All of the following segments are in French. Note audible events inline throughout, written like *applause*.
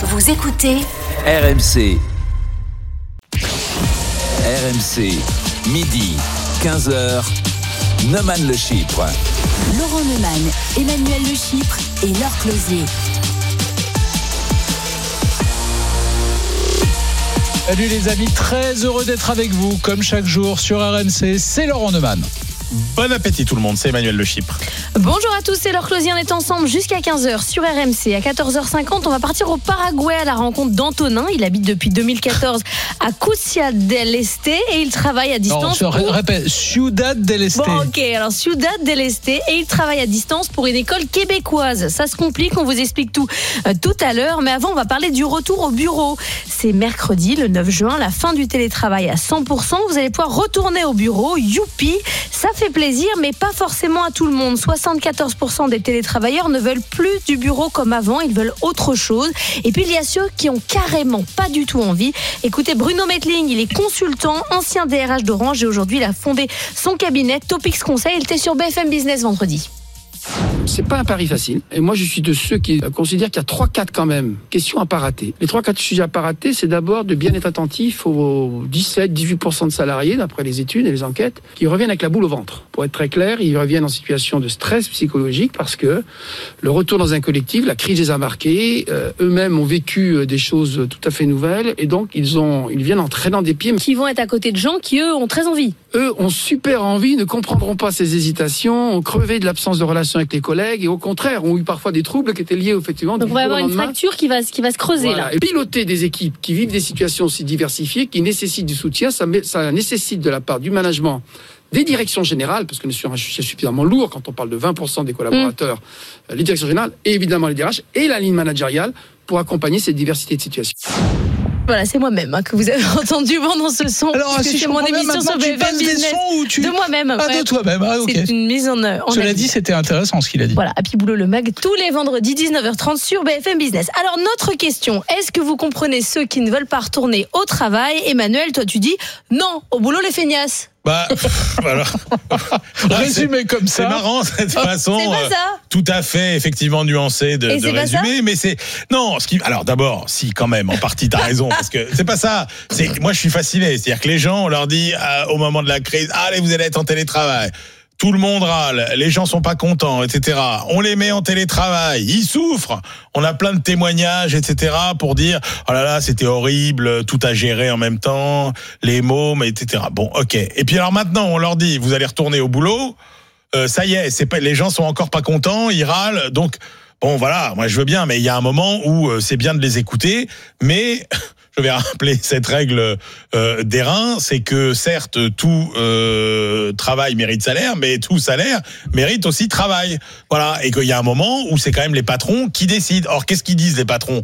Vous écoutez RMC. RMC, midi, 15h. Neumann le Chypre. Laurent Neumann, Emmanuel Le Chypre et Laure Closier. Salut les amis, très heureux d'être avec vous comme chaque jour sur RMC. C'est Laurent Neumann. Bon appétit tout le monde, c'est Emmanuel Le Chypre. Bonjour à tous, c'est Laure Closier, on est ensemble jusqu'à 15h sur RMC. À 14h50, on va partir au Paraguay à la rencontre d'Antonin. Il habite depuis 2014 à Cucia del Este et il travaille à Non, distance. je pour- répète, Ciudad del Este. Bon, ok, alors Ciudad del Este et il travaille à distance pour une école québécoise. Ça se complique, on vous explique tout euh, tout à l'heure. Mais avant, on va parler du retour au bureau. C'est mercredi, le 9 juin, la fin du télétravail à 100%. Vous allez pouvoir retourner au bureau. Youpi Ça fait plaisir, mais pas forcément à tout le monde. 74% des télétravailleurs ne veulent plus du bureau comme avant. Ils veulent autre chose. Et puis, il y a ceux qui ont carrément pas du tout envie. Écoutez, Bruno Metling, il est consultant, ancien DRH d'Orange et aujourd'hui, il a fondé son cabinet Topics Conseil. Il était sur BFM Business vendredi. C'est pas un pari facile. Et moi, je suis de ceux qui considèrent qu'il y a trois, quatre quand même questions à pas rater. Les trois, quatre sujets à pas rater, c'est d'abord de bien être attentif aux 17, 18% de salariés, d'après les études et les enquêtes, qui reviennent avec la boule au ventre. Pour être très clair, ils reviennent en situation de stress psychologique parce que le retour dans un collectif, la crise les a marqués, euh, eux-mêmes ont vécu euh, des choses tout à fait nouvelles et donc ils ont, ils viennent en traînant des pieds. Qui vont être à côté de gens qui, eux, ont très envie. Eux ont super envie, ne comprendront pas ces hésitations, ont crevé de l'absence de relation avec les collègues et au contraire ont eu parfois des troubles qui étaient liés effectivement Donc on va avoir une fracture qui va, qui va se creuser Voilà. là. Et piloter des équipes qui vivent des situations aussi diversifiées, qui nécessitent du soutien, ça, nécessite de la part du management des directions générales, parce que nous sommes un sujet suffisamment lourd quand on parle de 20% des collaborateurs, euh, les directions générales, et évidemment les DRH, et la ligne managériale, pour accompagner cette diversité de situations. Voilà, c'est moi-même hein, que vous avez *laughs* entendu pendant ce son. Alors, si c'est mon émission sur BFM des Business. sons ou tu... De moi-même. Ah, ouais. de toi-même, ah, ok. C'est une mise en, en Cela avis. dit, c'était intéressant ce qu'il a dit. Voilà, Happy Boulot le Mag, tous les vendredis 19h30 sur BFM Business. Alors, notre question, est-ce que vous comprenez ceux qui ne veulent pas retourner au travail? Emmanuel, toi tu dis non, au boulot les feignasses. Bah, pff, alors, *laughs* Résumé comme c'est ça. marrant cette façon. C'est euh, tout à fait, effectivement nuancée de, de c'est résumer, mais c'est non. Ce qui, alors d'abord, si quand même, en partie, t'as raison, parce que c'est pas ça. C'est moi, je suis fasciné. C'est-à-dire que les gens, on leur dit euh, au moment de la crise, allez, vous allez être en télétravail. Tout le monde râle, les gens sont pas contents, etc. On les met en télétravail, ils souffrent. On a plein de témoignages, etc. pour dire oh là là, c'était horrible, tout à gérer en même temps, les mômes, etc. Bon, ok. Et puis alors maintenant, on leur dit, vous allez retourner au boulot. Euh, ça y est, c'est pas, les gens sont encore pas contents, ils râlent. Donc, bon, voilà, moi je veux bien, mais il y a un moment où euh, c'est bien de les écouter. Mais je vais rappeler cette règle euh, des reins, c'est que certes, tout euh, travail mérite salaire, mais tout salaire mérite aussi travail. Voilà, et qu'il y a un moment où c'est quand même les patrons qui décident. Or, qu'est-ce qu'ils disent les patrons?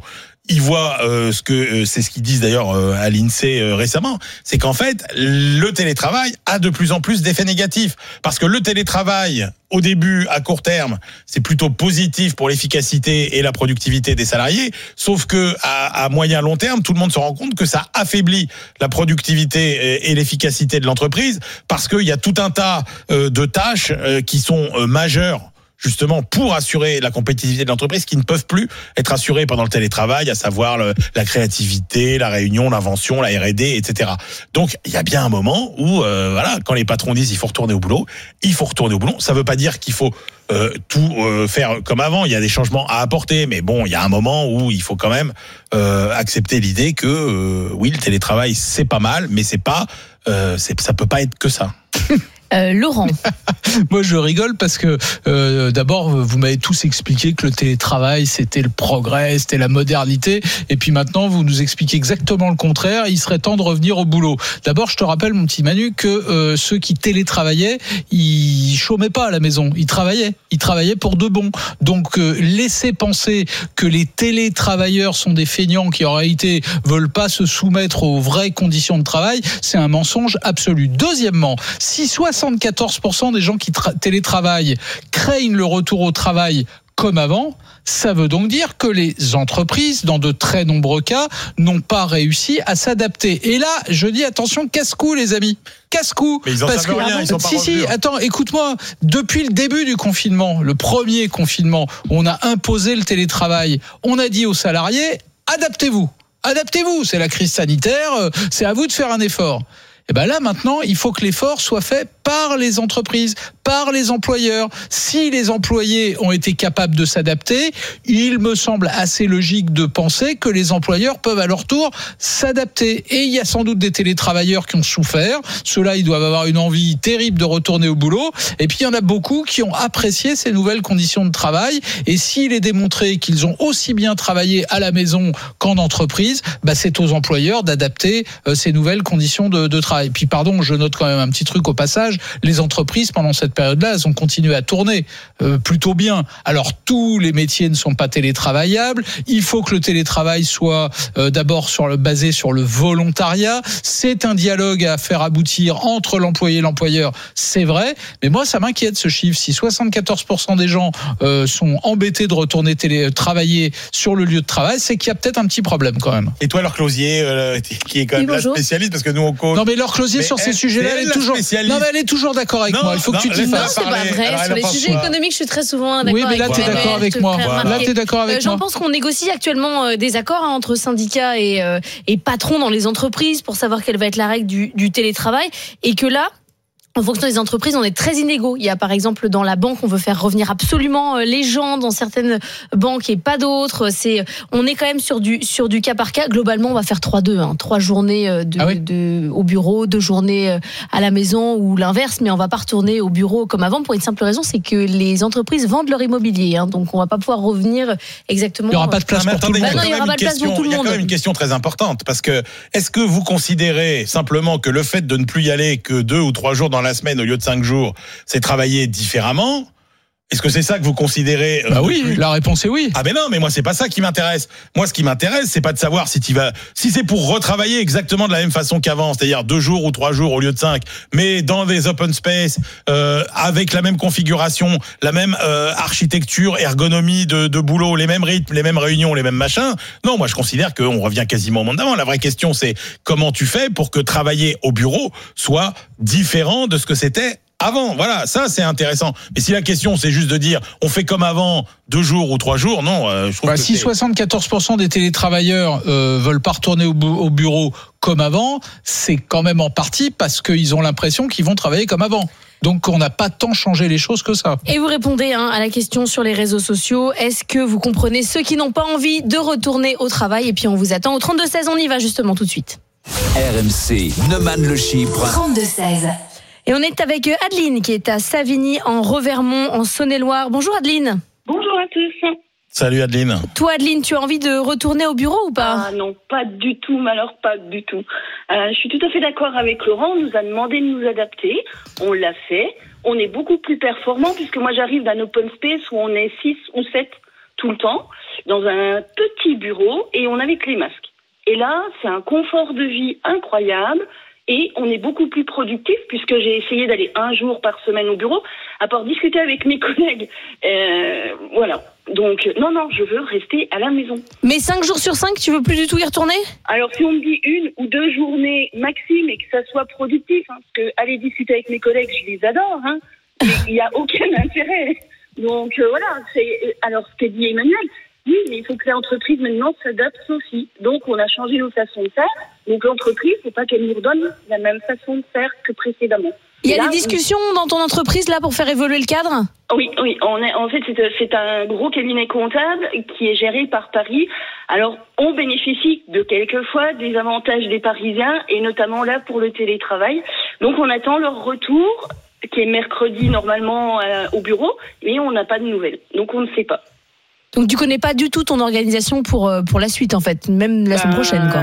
Ils voient euh, ce que euh, c'est ce qu'ils disent d'ailleurs euh, à l'Insee euh, récemment, c'est qu'en fait le télétravail a de plus en plus d'effets négatifs. Parce que le télétravail au début à court terme c'est plutôt positif pour l'efficacité et la productivité des salariés, sauf que à, à moyen long terme tout le monde se rend compte que ça affaiblit la productivité et, et l'efficacité de l'entreprise. Parce qu'il y a tout un tas euh, de tâches euh, qui sont euh, majeures justement pour assurer la compétitivité de l'entreprise qui ne peuvent plus être assurées pendant le télétravail, à savoir la créativité, la réunion, l'invention, la R&D, etc. Donc il y a bien un moment où euh, voilà, quand les patrons disent il faut retourner au boulot, il faut retourner au boulot. Ça veut pas dire qu'il faut euh, tout euh, faire comme avant. Il y a des changements à apporter, mais bon, il y a un moment où il faut quand même euh, accepter l'idée que euh, oui, le télétravail c'est pas mal, mais c'est pas, euh, ça peut pas être que ça. *laughs* Euh, Laurent, *laughs* Moi, je rigole parce que euh, d'abord, vous m'avez tous expliqué que le télétravail, c'était le progrès, c'était la modernité. Et puis maintenant, vous nous expliquez exactement le contraire. Il serait temps de revenir au boulot. D'abord, je te rappelle, mon petit Manu, que euh, ceux qui télétravaillaient, ils chômaient pas à la maison. Ils travaillaient. Ils travaillaient pour de bon. Donc, laisser penser que les télétravailleurs sont des feignants qui, en réalité, veulent pas se soumettre aux vraies conditions de travail, c'est un mensonge absolu. Deuxièmement, si 74% des gens qui tra- télétravaillent craignent le retour au travail comme avant, ça veut donc dire que les entreprises, dans de très nombreux cas, n'ont pas réussi à s'adapter. Et là, je dis attention, casse-cou, les amis. Casse-cou. Mais ils en savent rien, ils sont pas si, si, revenus. attends, écoute-moi. Depuis le début du confinement, le premier confinement, on a imposé le télétravail. On a dit aux salariés, adaptez-vous. Adaptez-vous, c'est la crise sanitaire, euh, c'est à vous de faire un effort. Et ben là maintenant, il faut que l'effort soit fait par les entreprises, par les employeurs. Si les employés ont été capables de s'adapter, il me semble assez logique de penser que les employeurs peuvent à leur tour s'adapter. Et il y a sans doute des télétravailleurs qui ont souffert. Ceux-là, ils doivent avoir une envie terrible de retourner au boulot. Et puis il y en a beaucoup qui ont apprécié ces nouvelles conditions de travail. Et s'il est démontré qu'ils ont aussi bien travaillé à la maison qu'en entreprise, bah c'est aux employeurs d'adapter euh, ces nouvelles conditions de, de travail. Puis pardon, je note quand même un petit truc au passage les entreprises pendant cette période-là, elles ont continué à tourner euh, plutôt bien. Alors tous les métiers ne sont pas télétravaillables. Il faut que le télétravail soit euh, d'abord sur le basé sur le volontariat. C'est un dialogue à faire aboutir entre l'employé et l'employeur, c'est vrai. Mais moi, ça m'inquiète ce chiffre. Si 74% des gens euh, sont embêtés de retourner télé travailler sur le lieu de travail, c'est qu'il y a peut-être un petit problème quand même. Et toi, leur Closier, euh, qui est quand même Oui, la spécialiste, parce que nous on cause. Non mais Laure Closier Mais sur ces sujets-là, elle elle est toujours. spécialiste. Non mais elle est toujours d'accord avec Non, moi. Il faut non, que tu te fasses. C'est pas vrai. Alors, Sur les sujets économiques, je suis très souvent d'accord Oui, mais là, avec t'es d'accord avec te moi. Là, t'es d'accord Euh, avec J'en moi. pense qu'on négocie actuellement euh, des accords hein, entre syndicats et, euh, et patrons dans les entreprises pour savoir quelle va être la règle du télétravail et que là, en fonction des entreprises, on est très inégaux. Il y a par exemple dans la banque, on veut faire revenir absolument euh, les gens dans certaines banques et pas d'autres. C'est, on est quand même sur du sur du cas par cas. Globalement, on va faire 3-2, hein. trois journées euh, de, Ah oui de- au bureau, deux journées euh, à la maison ou l'inverse. Mais on va pas retourner au bureau comme avant pour une simple raison, c'est que les entreprises vendent leur immobilier, hein. donc on va pas pouvoir revenir exactement. Il n'y aura pas de place mais pour tout le attendez, monde. Non, il y quand aura pas de place pour tout le Il y a quand même une question très importante parce que est-ce que vous considérez simplement que le fait de ne plus y aller que deux ou trois jours dans la semaine au lieu de cinq jours, c'est travailler différemment Est-ce que c'est ça que vous considérez euh, Bah oui, plus- la réponse est oui. Ah mais non, mais moi c'est pas ça qui m'intéresse. Moi ce qui m'intéresse, c'est pas de savoir si tu vas si c'est pour retravailler exactement de la même façon qu'avant, c'est-à-dire deux jours ou trois jours au lieu de cinq, mais dans des open space euh, avec la même configuration, la même euh, architecture, ergonomie de, de boulot, les mêmes rythmes, les mêmes réunions, les mêmes machins. Non, moi je considère qu'on revient quasiment au monde d'avant. La vraie question c'est comment tu fais pour que travailler au bureau soit différent de ce que c'était avant. Voilà, ça c'est intéressant. Mais si la question c'est juste de dire on fait comme avant deux jours ou trois jours, non, euh, je trouve Bah, que si c'est- 74% des télétravailleurs euh, veulent pas retourner au, bu- au bureau comme avant, c'est quand même en partie parce qu'ils ont l'impression qu'ils vont travailler comme avant. Donc on n'a pas tant changé les choses que ça. Et vous répondez hein, à la question sur les réseaux sociaux. Est-ce que vous comprenez ceux qui n'ont pas envie de retourner au travail? Et puis on vous attend au 32-16, on y va justement tout de suite. RMC, Neumann le Chypre. 32-16. Et on est avec Adeline qui est à Savigny en Revermont en Saône-et-Loire. Bonjour Adeline. Bonjour à tous. Salut Adeline. Toi Adeline, tu as envie de retourner au bureau ou pas? Ah non, pas du tout, alors pas du tout. Euh, je suis tout à fait d'accord avec Laurent, on nous a demandé de nous adapter, on l'a fait, on est beaucoup plus performant puisque moi j'arrive d'un open space où on est 6 ou 7 tout le temps, dans un petit bureau et on avait que les masques. Et là, c'est un confort de vie incroyable et on est beaucoup plus productif puisque j'ai essayé d'aller un jour par semaine au bureau, à part discuter avec mes *laughs* collègues. Euh, voilà. Donc, non, non, je veux rester à la maison. Mais 5 jours sur 5, tu veux plus du tout y retourner? Alors, si on me dit une ou deux journées maximum et que ça soit productif, hein, parce que aller discuter avec mes collègues, je les adore, hein, il n'y a aucun *laughs* intérêt. Donc, euh, voilà. C'est Alors, ce qu'a dit Emmanuel, oui, mais il faut que l'entreprise maintenant s'adapte aussi. Donc, on a changé nos façons de faire. Donc, l'entreprise, il faut pas qu'elle nous redonne la même façon de faire que précédemment. Il y a là, des discussions dans ton entreprise là pour faire évoluer le cadre? Oui, oui. On est, en fait, c'est, c'est un gros cabinet comptable qui est géré par Paris. Alors, on bénéficie de quelquefois des avantages des Parisiens et notamment là pour le télétravail. Donc, on attend leur retour qui est mercredi normalement euh, au bureau, mais on n'a pas de nouvelles. Donc, on ne sait pas. Donc tu connais pas du tout ton organisation pour, euh, pour la suite en fait, même la semaine prochaine quoi.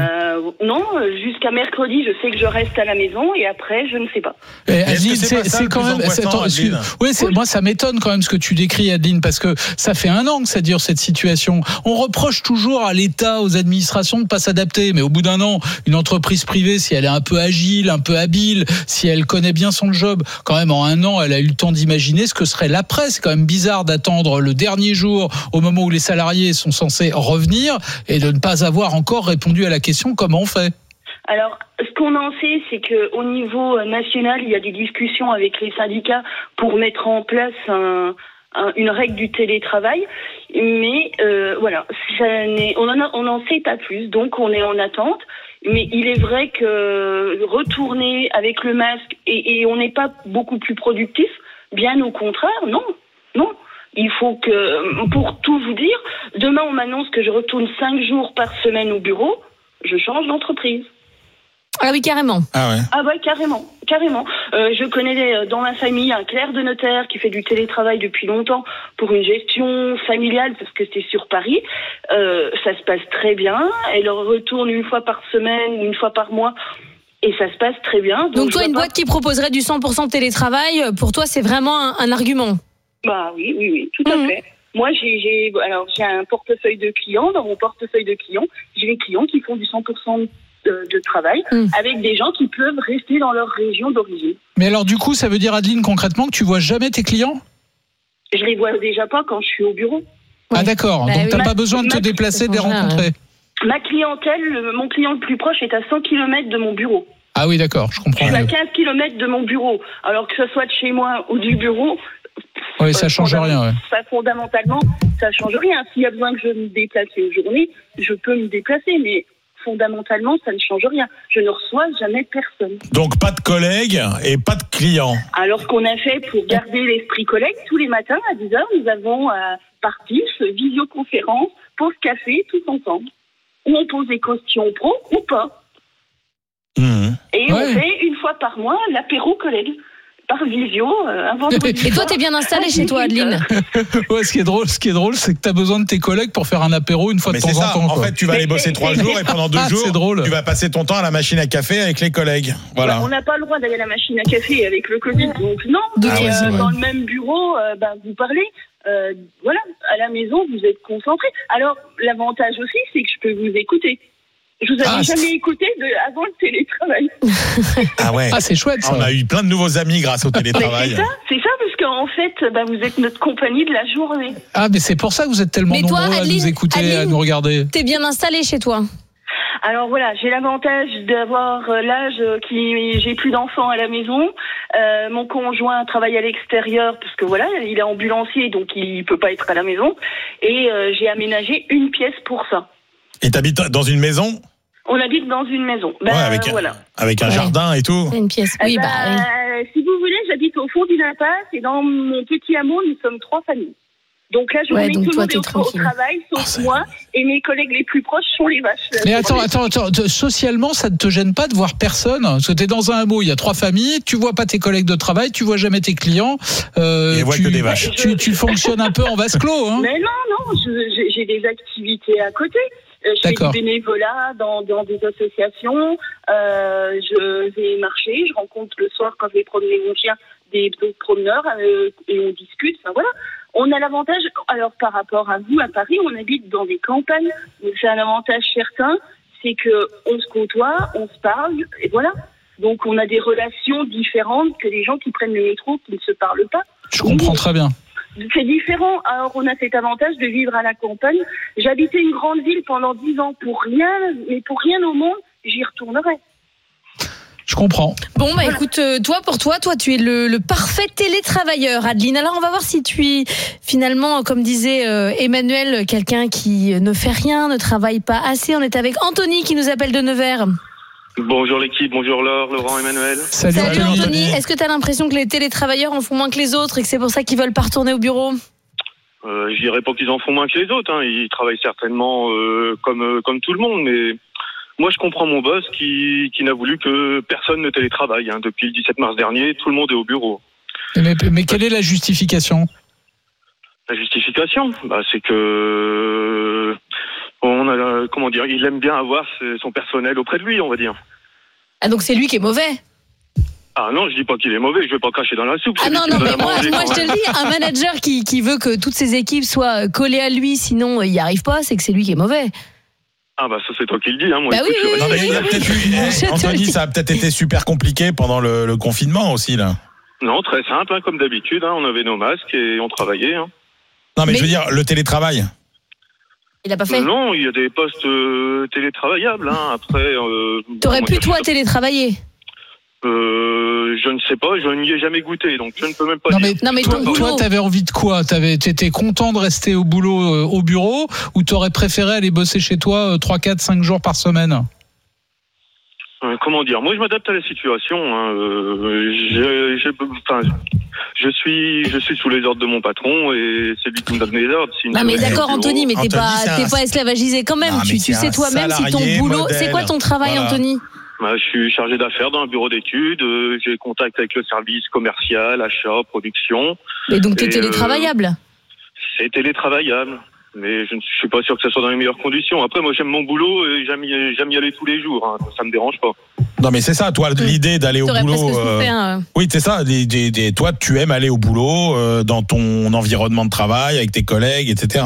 Non, euh, jusqu'à mercredi, je sais que je reste à la maison et après, je ne sais pas. Que Adeline, c'est quand même. attends, excuse- Adeline? Oui, c'est- moi ça m'étonne quand même ce que tu décris, Adeline, parce que ça fait un an que ça dure cette situation. On reproche toujours à l'État, aux administrations de pas s'adapter, mais au bout d'un an, une entreprise privée, si elle est un peu agile, un peu habile, si elle connaît bien son job, quand même en un an, elle a eu le temps d'imaginer ce que serait l'après. C'est quand même bizarre d'attendre le dernier jour, au moment où les salariés sont censés revenir, et de ne pas avoir encore répondu à la question comment on Alors, ce qu'on en sait, c'est que au niveau euh, national, il y a des discussions avec les syndicats pour mettre en place un, un- une règle du télétravail, mais euh, voilà, on n'en sait pas plus, donc on est en attente. Mais il est vrai que retourner avec le masque et, et on n'est pas beaucoup plus productif, bien au contraire, non, non. Il faut que, pour tout vous dire, demain on m'annonce que je retourne cinq jours par semaine au bureau, je change d'entreprise. Ah oui, carrément. Ah ouais. Ah ouais, carrément, carrément. Euh, je connais euh, dans ma famille un clerc de notaire qui fait du télétravail depuis longtemps pour une gestion familiale parce que c'est sur Paris. Euh, ça se passe très bien. Elle retourne une fois par semaine ou une fois par mois et ça se passe très bien. Donc toi, une pas- boîte qui proposerait du 100% télétravail, pour toi, c'est vraiment un, un argument? Bah oui, oui, oui, tout à fait. Moi, j'ai, alors j'ai un portefeuille de clients. Dans mon portefeuille de clients, j'ai des clients qui font du 100% de, de travail Mhm. avec des gens qui peuvent rester dans leur région d'origine. Mais alors du coup, ça veut dire Adeline concrètement que tu vois jamais tes clients? Je les vois déjà pas quand je suis au bureau. Ah d'accord. Bah Donc oui. t'as pas besoin de te déplacer, de les rencontrer. Ma clientèle, le- mon client le plus proche est à 100 km de mon bureau. Ah oui, d'accord, je Je comprends. suis à mieux. 15 km de mon bureau. Alors que ce soit de chez moi ou du bureau. Oui, ça euh, change rien. ouais. ça, fondamentalement, ça change rien. S'il y a besoin que je me déplace une journée, je peux me déplacer. Mais fondamentalement, ça ne change rien. Je ne reçois jamais personne. Donc pas de collègues et pas de clients. Alors qu'on a fait pour garder l'esprit collègue, tous les matins à 10h, nous avons euh, par Teams, visioconférence, pause café, tous ensemble. Où on pose des questions pro ou pas. Mhm. Et Ouais. on fait une fois par mois l'apéro collègue. Par visio, euh. Et toi, t'es bien installé chez toi, Adeline *laughs* Ouais, ce qui est drôle, ce qui est drôle, c'est que t'as besoin de tes collègues pour faire un apéro une fois Mais de temps c'est ça. en temps. En quoi. fait, tu vas aller bosser trois jours et pendant deux Ah, jours, c'est drôle. tu vas passer ton temps à la machine à café avec les collègues. Voilà. On n'a pas le droit d'aller à la machine à café avec le Covid, donc non. Ah Mais, ouais, c'est euh, dans le même bureau, euh, ben, vous parlez. euh, voilà, à la maison, vous êtes concentré. Alors, l'avantage aussi, c'est que je peux vous écouter. Je vous avais Ah, jamais écouté de, avant le télétravail. Ah ouais. Ah, c'est chouette ça. On a eu plein de nouveaux amis grâce au télétravail. c'est ça, c'est ça, parce qu'en fait, ben, vous êtes notre compagnie de la journée. Ah, mais c'est pour ça que vous êtes tellement Mais toi, nombreux à nous écouter, à nous regarder. T'es bien installé chez toi Alors voilà, j'ai l'avantage d'avoir euh, l'âge euh, qui j'ai plus d'enfants à la maison. Euh, mon conjoint travaille à l'extérieur parce que voilà, il est ambulancier donc il peut pas être à la maison et euh, j'ai aménagé une pièce pour ça. Et t'habites dans une maison? On habite dans une maison. Ben, Ouais, avec, un- voilà. avec un Ouais. jardin et tout. Une pièce. Eh Oui, ben, bah oui. euh, Si vous voulez, j'habite au fond d'une impasse et dans mon petit hameau, nous sommes trois familles. Donc la journée, Ouais, donc tout le monde est au, travail, Ah, sauf c'est- moi et mes collègues les plus proches sont les vaches. Mais attends, attends, attends, te- socialement, ça ne te gêne pas de voir personne? Parce que t'es dans un hameau, il y a trois familles, tu vois pas tes collègues de travail, tu vois jamais tes clients. euh, voient tu, que des vaches. Tu, tu fonctionnes un peu en vase clos, hein Mais non, non, je- j'ai des activités à côté. Euh, Je fais du bénévolat dans, dans des associations. Euh, je vais marcher. Je rencontre le soir quand je vais promener mon chien des d'autres promeneurs euh, et on discute. Enfin voilà. On a l'avantage, alors par rapport à vous à Paris, on habite dans des campagnes. Donc c'est un avantage certain, c'est que on se côtoie, on se parle et voilà. Donc on a des relations différentes que les gens qui prennent le métro qui ne se parlent pas. Je comprends très bien. C'est différent. Alors, on a cet avantage de vivre à la campagne. J'habitais une grande ville pendant dix ans pour rien, mais pour rien au monde, j'y retournerai. Je comprends. Bon, bah écoute, euh, toi, pour toi, toi, tu es le, le parfait télétravailleur, Adeline. Alors, on va voir si tu es finalement, comme disait euh, Emmanuel, quelqu'un qui ne fait rien, ne travaille pas assez. On est avec Anthony qui nous appelle de Nevers. Bonjour l'équipe, bonjour Laure, Laurent, Emmanuel. Salut, Salut Anthony. Anthony. Est-ce que tu as l'impression que les télétravailleurs en font moins que les autres et que c'est pour ça qu'ils veulent pas retourner au bureau? Euh, je dirais pas qu'ils en font moins que les autres, hein. ils travaillent certainement euh, comme, euh, comme tout le monde, mais moi je comprends mon boss qui, qui n'a voulu que personne ne télétravaille. Hein. Depuis le 17 mars dernier, tout le monde est au bureau. Mais, mais quelle est la justification? La justification, bah, c'est que on a, comment dire, il aime bien avoir son personnel auprès de lui, on va dire. Ah, donc c'est lui qui est mauvais Ah non, je dis pas qu'il est mauvais, je vais pas cracher dans la soupe. Ah non, non, mais moi, je te le dis, un manager qui, qui veut que toutes ses équipes soient collées à lui, sinon il n'y arrive pas, c'est que c'est lui qui est mauvais. Ah bah ça c'est toi qui le dis, hein. moi Bah écoute, oui, eu- Anthony, ça a peut-être été super compliqué pendant le, le confinement aussi, là. Non, très simple, hein, comme d'habitude, hein, on avait nos masques et on travaillait. Hein. Non, mais, Mais- je veux dire, le télétravail. Il a pas fait. Non, il y a des postes euh, télétravaillables. Hein. Après, euh, T'aurais pu, toi, télétravailler. Euh, je ne sais pas, je n'y ai jamais goûté, donc je ne peux même pas Non dire. mais, Non, mais toi, ton boulot- toi, t'avais envie de quoi? T'avais, t'étais content de rester au boulot, euh, au bureau, ou t'aurais préféré aller bosser chez toi euh, 3, 4, 5 jours par semaine? Euh, comment dire? Moi, je m'adapte à la situation. hein. Euh, j'ai- j'ai- enfin, je suis, je suis sous les ordres de mon patron et c'est lui qui me donne les ordres. Me Non mais d'accord Anthony, mais t'es pas t'es pas esclavagisé quand même. Non, tu tu c'est sais toi-même si ton boulot, modèle. c'est quoi ton travail Voilà. Anthony? Bah, je suis chargé d'affaires dans un bureau d'études. euh, j'ai contact avec le service commercial, achat, production. Et donc t'es euh, télétravaillable? C'est télétravaillable. Mais je ne suis pas sûr que ce soit dans les meilleures conditions. Après, moi, j'aime mon boulot et j'aime y, j'aime y aller tous les jours. Hein. Ça me dérange pas. Non, mais c'est ça, toi, l'idée d'aller au boulot. euh, euh. Oui, c'est ça. des- des- des- toi, tu aimes aller au boulot euh, dans ton environnement de travail avec tes collègues, etc.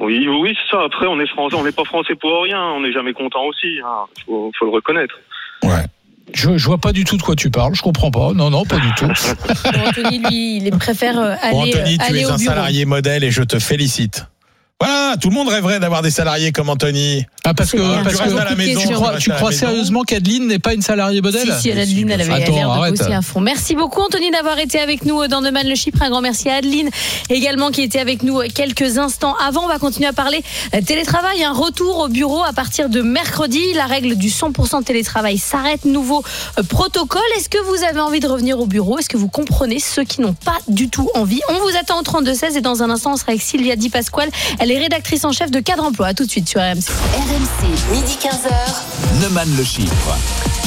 Oui, oui, oui, c'est ça. Après, on est français, on n'est pas français pour rien. On n'est jamais content aussi. Hein. Faut, faut le reconnaître. Ouais. Je, je vois pas du tout de quoi tu parles, je comprends pas. Non, non, pas du tout. Bon, Anthony lui, il préfère euh, aller Bon, Anthony, euh, tu aller es au un bureau. salarié modèle et je te félicite. Voilà, tout le monde rêverait d'avoir des salariés comme Anthony. Ah, parce que, parce que à la maison, tu crois, tu à la crois sérieusement qu'Adeline n'est pas une salariée modèle Si, si, Adeline, elle avait l'air de bosser à fond. Merci beaucoup, Anthony, d'avoir été avec nous dans Demain le Chypre. Un grand merci à Adeline également qui était avec nous quelques instants avant. On va continuer à parler télétravail. Un retour au bureau à partir de mercredi. La règle du 100% télétravail s'arrête. Nouveau euh, protocole. Est-ce que vous avez envie de revenir au bureau? Est-ce que vous comprenez ceux qui n'ont pas du tout envie? On vous attend au 32-16 et dans un instant, on sera avec Sylvia Di Pasquale. Elle est rédactrice en chef de Cadre Emploi. À tout de suite sur RMC. RMC, midi 15h. Neumann le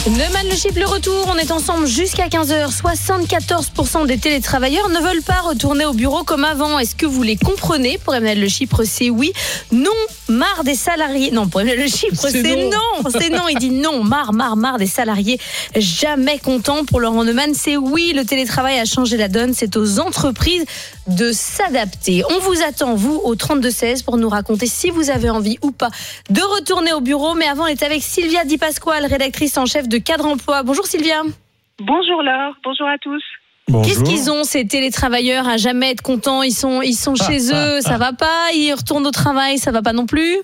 Chypre. Neumann le Chip, le retour. On est ensemble jusqu'à 15h. 74% des télétravailleurs ne veulent pas retourner au bureau comme avant. Est-ce que vous les comprenez? Pour Emmanuel Le Chypre, c'est oui. Non, marre des salariés. Non, pour Emmanuel Le Chypre, C'est c'est non. non. C'est non. Il dit non, marre, marre, marre des salariés. Jamais content. Pour Laurent Neumann, c'est oui. Le télétravail a changé la donne. C'est aux entreprises de s'adapter. On vous attend, vous, au 32-16 pour nous raconter si vous avez envie ou pas de retourner au bureau. Mais avant, on est avec Sylvia Di Pasquale, rédactrice en chef de Cadre Emploi. Bonjour Sylvia. Bonjour Laure, bonjour à tous. Qu'est-ce qu'ils ont ces télétravailleurs à jamais être contents? Ils sont, ils sont chez eux, ça va pas? Ils retournent au travail, ça va pas non plus?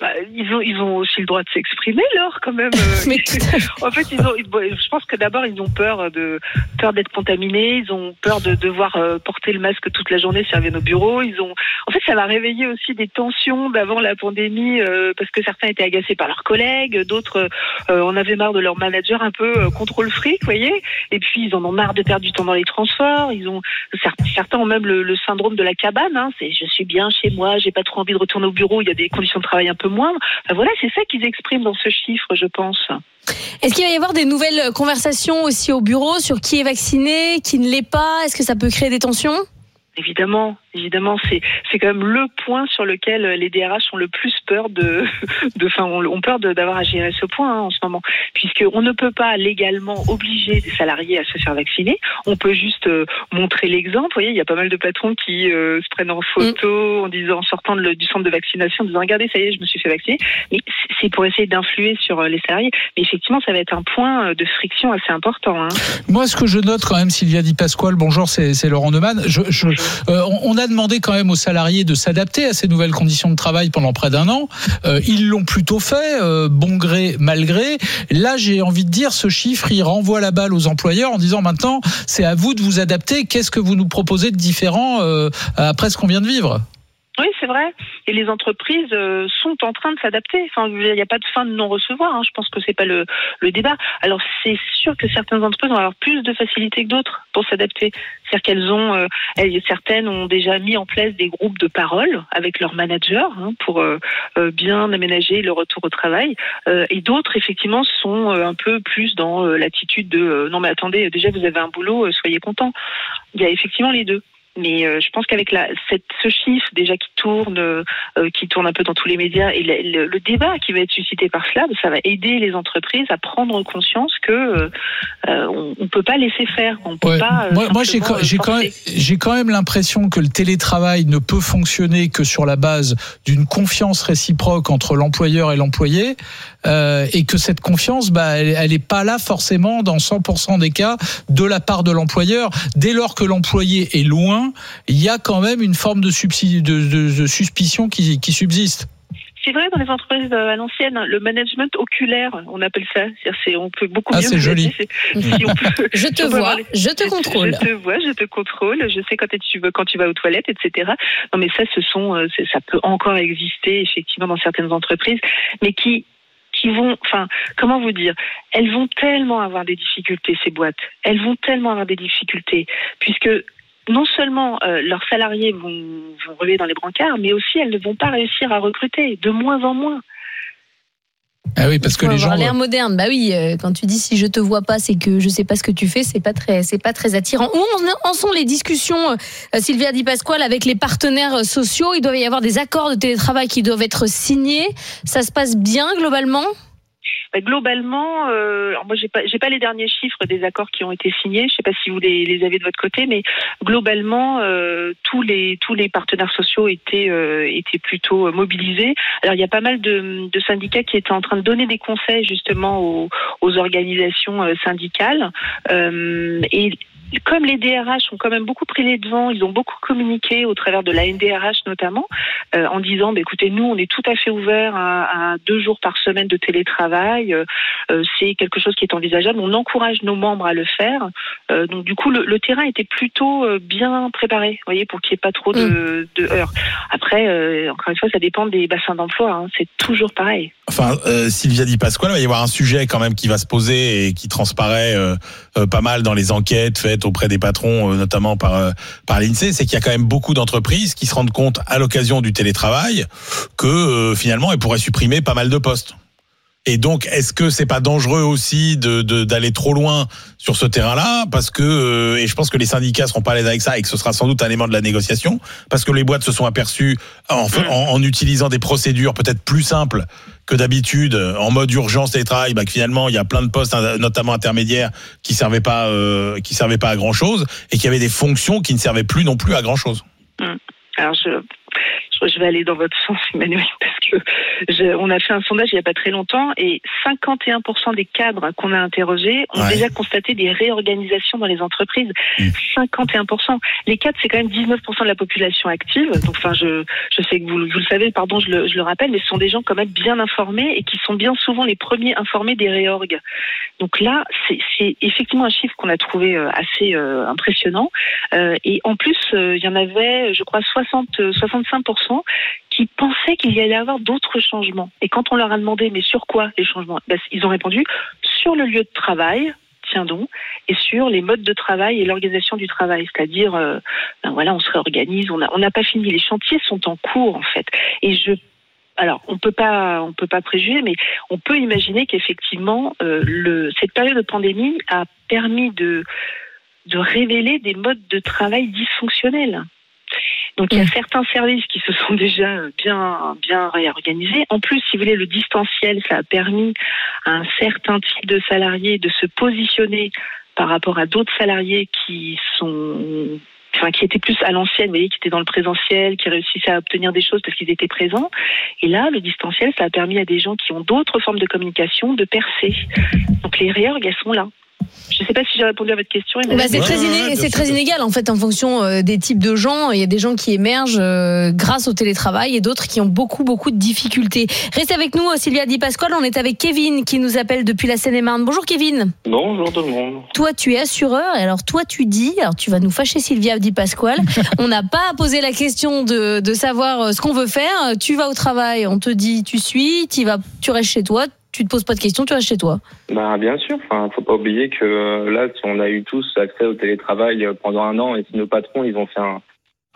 Bah, ils, ont, ils ont aussi le droit de s'exprimer, Laure, quand même. *laughs* euh. En fait, ils ont, je pense que d'abord, ils ont peur de peur d'être contaminés. Ils ont peur de devoir euh, porter le masque toute la journée si reviennent au bureau. Ils ont, en fait, ça va réveiller aussi des tensions d'avant la pandémie euh, parce que certains étaient agacés par leurs collègues, d'autres euh, en avaient marre de leur manager un peu euh, contrôle fric, vous voyez. Et puis ils en ont marre de perdre du temps dans les transports. Ils ont cer- certains ont même le, le syndrome de la cabane. Hein, c'est je suis bien chez moi, j'ai pas trop envie de retourner au bureau. Il y a des conditions de travail un peu moindres. Enfin, voilà, c'est ça qu'ils expriment dans ce chiffre, je pense. Est-ce qu'il va y avoir des nouvelles conversations aussi au bureau sur qui est vacciné, qui ne l'est pas? Est-ce que ça peut créer des tensions? Évidemment, évidemment, c'est c'est quand même le point sur lequel les DRH ont le plus peur de, *laughs* de, enfin, ont, ont peur d'avoir à gérer ce point hein, en ce moment, puisque on ne peut pas légalement obliger des salariés à se faire vacciner. On peut juste euh, montrer l'exemple. Vous voyez, il y a pas mal de patrons qui euh, se prennent en photo en disant, en sortant de le- du centre de vaccination, en disant regardez, ça y est, je me suis fait vacciner. Mais c'est- pour essayer d'influer sur euh, les salariés. Mais effectivement, ça va être un point euh, de friction assez important. Hein. Moi, ce que je note quand même, Sylvia Di Pasquale, bonjour, c'est Laurent Neumann. Je, je, euh, on on a demandé quand même aux salariés de s'adapter à ces nouvelles conditions de travail pendant près d'un an. Euh, ils l'ont plutôt fait, euh, bon gré, mal gré. Là, j'ai envie de dire, ce chiffre, il renvoie la balle aux employeurs en disant maintenant, c'est à vous de vous adapter. Qu'est-ce que vous nous proposez de différent euh, après ce qu'on vient de vivre? Oui, c'est vrai. Et les entreprises euh, sont en train de s'adapter. Il n'y a pas de fin de non-recevoir. hein. Je pense que c'est pas le, débat. Alors, c'est sûr que certaines entreprises vont avoir plus de facilité que d'autres pour s'adapter. Qu'elles ont, euh, certaines ont déjà mis en place des groupes de parole avec leurs managers hein, pour euh, bien aménager le retour au travail. Et d'autres, effectivement, sont un peu plus dans l'attitude de non mais attendez, déjà vous avez un boulot, soyez contents. Il y a effectivement les deux. Mais euh, je pense qu'avec la, cette, ce chiffre déjà qui tourne, euh, qui tourne un peu dans tous les médias, et le, débat qui va être suscité par cela, ça va aider les entreprises à prendre conscience que euh, euh, on, on peut pas laisser faire, on peut Ouais. pas. euh, moi, moi, j'ai quand, euh, j'ai quand même, forcer. j'ai quand même l'impression que le télétravail ne peut fonctionner que sur la base d'une confiance réciproque entre l'employeur et l'employé, euh, et que cette confiance, bah, elle, elle est pas là forcément dans 100% des cas de la part de l'employeur. Dès lors que l'employé est loin, il y a quand même une forme de, subsidi- de, de- de suspicion qui, qui subsiste. c'est vrai dans les entreprises euh, à l'ancienne, le management oculaire, on appelle ça. C'est- on peut beaucoup Ah, mieux c'est joli. aider, c'est- si on *laughs* peut- Je te si vois, les- je te contrôle. Je te vois, je te contrôle, je sais quand tu veux, quand tu vas aux toilettes, etc. Non, mais ça, ce sont, euh, ça peut encore exister effectivement dans certaines entreprises, mais qui qui vont, enfin, comment vous dire, elles vont tellement avoir des difficultés ces boîtes, elles vont tellement avoir des difficultés, puisque non seulement euh, leurs salariés vont, vont relever dans les brancards, mais aussi elles ne vont pas réussir à recruter, de moins en moins. Ah oui, parce que les gens. l'air moderne. Bah oui, euh, quand tu dis si je te vois pas, c'est que je sais pas ce que tu fais, c'est pas très, c'est pas très attirant. Où en, en sont les discussions, euh, Sylvia Di Pasquale, avec les partenaires euh, sociaux? Il doit y avoir des accords de télétravail qui doivent être signés. Ça se passe bien globalement? Bah, globalement, euh, alors moi j'ai pas j'ai pas les derniers chiffres des accords qui ont été signés. Je sais pas si vous les, avez de votre côté, mais globalement euh, tous les tous les partenaires sociaux étaient euh, étaient plutôt mobilisés. Alors il y a pas mal de, syndicats qui étaient en train de donner des conseils justement aux, aux organisations syndicales et comme les DRH ont quand même beaucoup pris les devants, ils ont beaucoup communiqué au travers de la NDRH notamment, euh, en disant bah, écoutez, nous, on est tout à fait ouvert à, à deux jours par semaine de télétravail. Euh, euh, c'est quelque chose qui est envisageable. On encourage nos membres à le faire. Euh, donc, du coup, le, le terrain était plutôt bien préparé, vous voyez, pour qu'il n'y ait pas trop de, de heurts. Après, encore une fois, ça dépend des bassins d'emploi. hein. C'est toujours pareil. Enfin, Sylvia Di Pasquale, il va y avoir un sujet quand même qui va se poser et qui transparaît pas mal dans les enquêtes faites auprès des patrons, euh, notamment par euh, par l'Insee, c'est qu'il y a quand même beaucoup d'entreprises qui se rendent compte à l'occasion du télétravail que euh, finalement elles pourraient supprimer pas mal de postes. Et donc, est-ce que c'est pas dangereux aussi de d'aller trop loin sur ce terrain-là? Parce que et je pense que les syndicats seront pas à l'aise avec ça et que ce sera sans doute un élément de la négociation, parce que les boîtes se sont aperçues en utilisant des procédures peut-être plus simples que d'habitude euh, en mode urgence télétravail, bah, que finalement il y a plein de postes, notamment intermédiaires, qui servaient pas, euh, qui servaient pas à grand chose, et qu'il y avait des fonctions qui ne servaient plus non plus à grand chose. Alors, je, je vais aller dans votre *laughs* sens, Emmanuel, parce que on a fait un sondage il n'y a pas très longtemps et 51% des cadres qu'on a interrogés ont déjà constaté des réorganisations dans les entreprises. Mmh. 51%. Les cadres, c'est quand même 19% de la population active. Enfin, je, sais que vous, le savez, pardon, je le, rappelle, mais ce sont des gens quand même bien informés et qui sont bien souvent les premiers informés des réorgs. Donc là, c'est effectivement un chiffre qu'on a trouvé euh, assez euh, impressionnant. Euh, et en plus, il y en avait, je crois, 60, 65% qui pensaient qu'il y allait avoir d'autres changements. Et quand on leur a demandé, mais sur quoi les changements ben, Ils ont répondu, sur le lieu de travail, tiens donc, et sur les modes de travail et l'organisation du travail. C'est-à-dire, euh, ben voilà, on se réorganise, on n'a on pas fini. Les chantiers sont en cours, en fait. Et je alors, on peut pas, on peut pas préjuger, mais on peut imaginer qu'effectivement, euh, cette période de pandémie a permis de, de révéler des modes de travail dysfonctionnels. Donc, il y a certains services qui se sont *laughs* déjà bien, bien réorganisés. En plus, si vous voulez, le distanciel, ça a permis à un certain type de salariés de se positionner par rapport à d'autres salariés qui sont Enfin, qui étaient plus à l'ancienne, vous voyez, qui étaient dans le présentiel, qui réussissaient à obtenir des choses parce qu'ils étaient présents. Et là, le distanciel, ça a permis à des gens qui ont d'autres formes de communication de percer. Donc les réorgs, elles sont là. Je ne sais pas si j'ai répondu à votre question. Bah, c'est très, iné- c'est très inégal en fait en fonction euh, des types de gens. Il y a des gens qui émergent euh, grâce au télétravail et d'autres qui ont beaucoup beaucoup de difficultés. Restez avec nous, Sylvia Di Pasquale. On est avec Kevin qui nous appelle depuis la Seine-et-Marne. Bonjour Kevin. Bonjour tout le monde. Toi, tu es assureur et alors toi, tu dis, alors tu vas nous fâcher Sylvia Di Pasquale. *laughs* on n'a pas à poser la question de, de savoir euh, ce qu'on veut faire. Tu vas au travail, on te dit tu suis, tu vas, tu restes chez toi. Tu te poses pas de questions, tu restes chez toi. Bah, bien sûr, enfin, faut pas oublier que euh, là, si on a eu tous accès au télétravail euh, pendant un an et si nos patrons, ils ont fait un,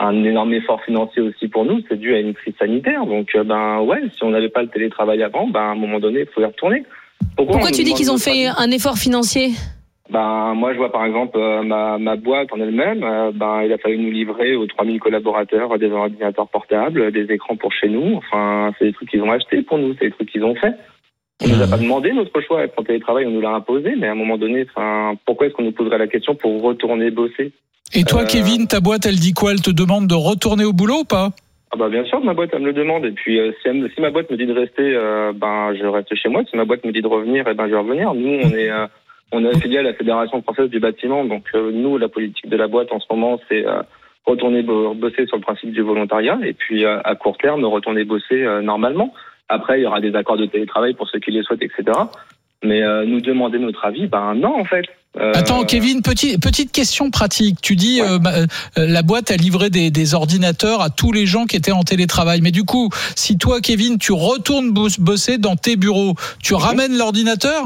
un énorme effort financier aussi pour nous, c'est dû à une crise sanitaire. Donc, euh, ben ouais, si on n'avait pas le télétravail avant, ben à un moment donné, il faut y retourner. Pourquoi tu dis qu'ils ont fait un effort financier? Ben, moi, je vois par exemple euh, ma, ma boîte en elle-même. euh, ben, il a fallu nous livrer aux 3000 collaborateurs des ordinateurs portables, des écrans pour chez nous. Enfin, c'est des trucs qu'ils ont achetés pour nous, c'est des trucs qu'ils ont fait. On nous a pas demandé notre choix être en télétravail, on nous l'a imposé. Mais à un moment donné, enfin, pourquoi est-ce qu'on nous poserait la question pour retourner bosser? Et toi, Euh, Kevin, ta boîte, elle dit quoi? Elle te demande de retourner au boulot ou pas? Ah bah bien sûr, ma boîte elle me le demande. Et puis euh, si, elle si ma boîte me dit de rester, euh, ben je reste chez moi. Si ma boîte me dit de revenir, eh ben je vais revenir. Nous, on est on est affilié à la Fédération française du bâtiment. Donc nous, la politique de la boîte en ce moment, c'est retourner bo- bosser sur le principe du volontariat. Et puis à court terme, retourner bosser normalement. Après, il y aura des accords de télétravail pour ceux qui les souhaitent, etc. Mais euh, nous demander notre avis, ben non, en fait. Euh, Attends, Kevin, petit, petite question pratique. Tu dis euh, bah, la boîte a livré des, des ordinateurs à tous les gens qui étaient en télétravail. Mais du coup, si toi, Kevin, tu retournes bos- bosser dans tes bureaux, tu ramènes l'ordinateur?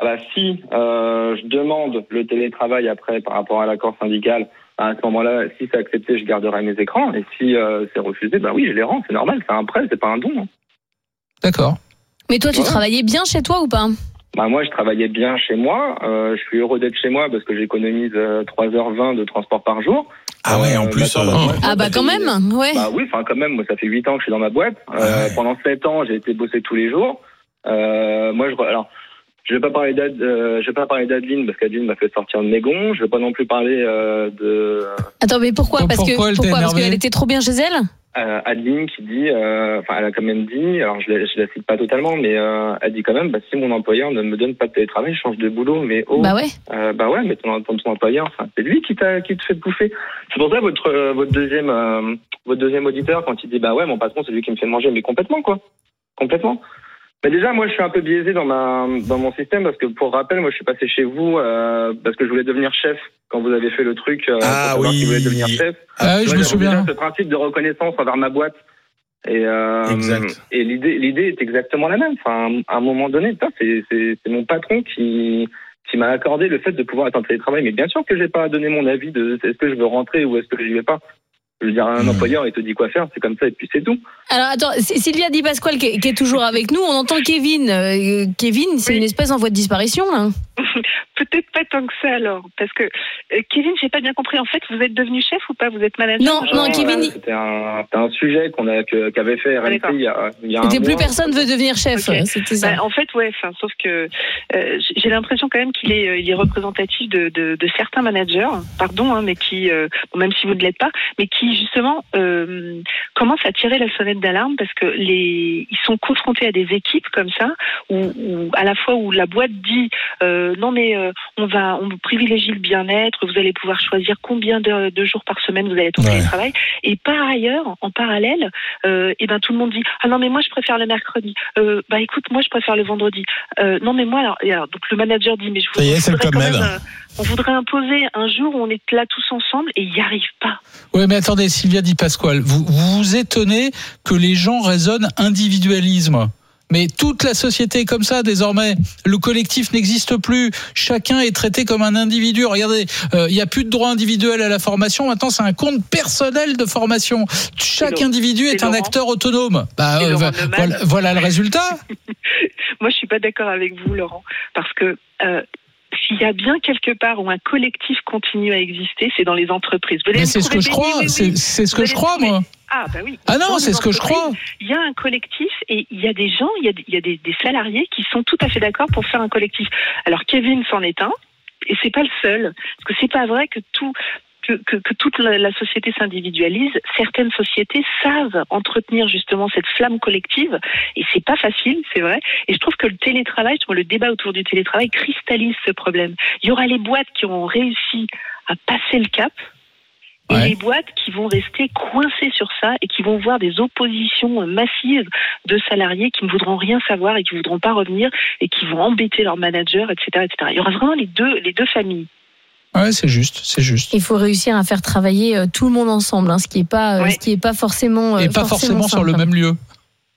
Ah bah, si euh, je demande le télétravail après par rapport à l'accord syndical, à ce moment-là, si c'est accepté, je garderai mes écrans. Et si euh, c'est refusé, bah oui, je les rends. C'est normal, c'est un prêt, c'est pas un don. hein. D'accord. Mais toi, tu Ouais. travaillais bien chez toi ou pas Bah moi, je travaillais bien chez moi. Euh, je suis heureux d'être chez moi parce que j'économise euh, 3h20 de transport par jour. Ah ouais, en Euh, plus. euh, bah, moi, Ah bah quand même, ouais. Bah oui, enfin quand même, moi ça fait 8 ans que je suis dans ma boîte. Euh, Ouais. Pendant 7 ans, j'ai été bosser tous les jours. Euh, moi, je alors je vais pas parler d'Ad, euh, je vais pas parler d'Adeline parce qu'Adeline m'a fait sortir de mes gonds. Je vais pas non plus parler euh, de Attends, mais pourquoi? Donc, Parce que pourquoi elle t'a pourquoi? Parce énervé qu'elle était trop bien chez elle? euh, Adeline qui dit, euh, enfin elle a quand même dit, alors je, la- je la cite pas totalement, mais euh, elle dit quand même, bah, si mon employeur ne me donne pas de télétravail, je change de boulot. Mais oh, Bah ouais. Euh, bah ouais, mais ton, ton, ton employeur, c'est lui qui, t'a, qui te fait bouffer. C'est pour ça votre euh, votre deuxième euh, votre deuxième auditeur quand il dit bah ouais mon patron c'est lui qui me fait manger, mais complètement quoi, complètement. Mais déjà moi je suis un peu biaisé dans ma dans mon système parce que pour rappel moi je suis passé chez vous euh, parce que je voulais devenir chef quand vous avez fait le truc euh, Ah oui. voulait devenir chef. Ah oui, je me souviens. Ce principe de reconnaissance envers ma boîte. Et, euh, Exact. et l'idée, l'idée est exactement la même. Enfin, à un moment donné, c'est, c'est, c'est mon patron qui, qui m'a accordé le fait de pouvoir être en télétravail. Mais bien sûr que j'ai pas donné mon avis de est-ce que je veux rentrer ou est-ce que j'y vais pas. Je veux dire, un Hmm. employeur, il te dit quoi faire, c'est comme ça et puis c'est tout. Alors attends, Sylvia Di Pasquale qui est, qui est toujours avec nous, on entend Kevin. Euh, Kevin, c'est Oui. une espèce en voie de disparition là. *laughs* Peut-être pas tant que ça alors, parce que euh, Kevin, j'ai pas bien compris. En fait, vous êtes devenu chef ou pas? Vous êtes manager? Non, non, euh, Kevin, Voilà, c'était un, sujet qu'on qu'avait fait RMC d'accord. il y a, il y a un C'était plus personne veut devenir chef. Ok. C'était ça. Bah, en fait, ouais. Sauf que euh, j'ai- l'impression quand même qu'il est, euh, il est représentatif de, de, de certains managers, pardon, hein, mais qui, euh, bon, même si vous ne l'êtes pas, mais qui justement euh, commencent à tirer la sonnette d'alarme parce que les, ils sont confrontés à des équipes comme ça où, où à la fois où la boîte dit euh, non mais euh, on va, on privilégie le bien-être, vous allez pouvoir choisir combien de, de jours par semaine vous allez être en Ouais. télétravail, et par ailleurs, en parallèle, euh, et ben tout le monde dit ah non mais moi je préfère le mercredi. Bah écoute moi je préfère le vendredi. Non mais moi alors, et alors, donc le manager dit mais je Ça y est, c'est le Club même, on voudrait imposer un jour où on est là tous ensemble et il n'y arrive pas. Oui, mais attendez, Sylvia Di Pasquale, vous vous, vous étonnez que les gens raisonnent individualisme. Mais toute la société est comme ça désormais. Le collectif n'existe plus. Chacun est traité comme un individu. Regardez, euh, il n'y a plus de droit individuel à la formation. Maintenant, c'est un compte personnel de formation. Chaque individu est un acteur autonome. Bah, euh, voilà, voilà le résultat. *laughs* Moi, je suis pas d'accord avec vous, Laurent, parce que euh, s'il y a bien quelque part où un collectif continue à exister, c'est dans les entreprises. C'est ce que je crois. C'est ce que je crois, moi. Ah bah oui. Ah non, c'est ce que je crois. Il y a un collectif et il y a des gens, il y a, des- il y a des, des salariés qui sont tout à fait d'accord pour faire un collectif. Alors Kevin s'en est un et c'est pas le seul, parce que c'est pas vrai que tout. Que, que, que toute la, la société s'individualise, certaines sociétés savent entretenir justement cette flamme collective et c'est pas facile, c'est vrai. Et je trouve que le télétravail, le débat autour du télétravail cristallise ce problème. Il y aura les boîtes qui ont réussi à passer le cap et Ouais. les boîtes qui vont rester coincées sur ça et qui vont voir des oppositions massives de salariés qui ne voudront rien savoir et qui ne voudront pas revenir et qui vont embêter leur manager, etc., etc. Il y aura vraiment les deux, les deux familles. Ouais, c'est juste, c'est juste. Il faut réussir à faire travailler euh, tout le monde ensemble, hein, ce qui est pas, euh, ce qui est pas forcément. euh, Et pas forcément sur le même lieu.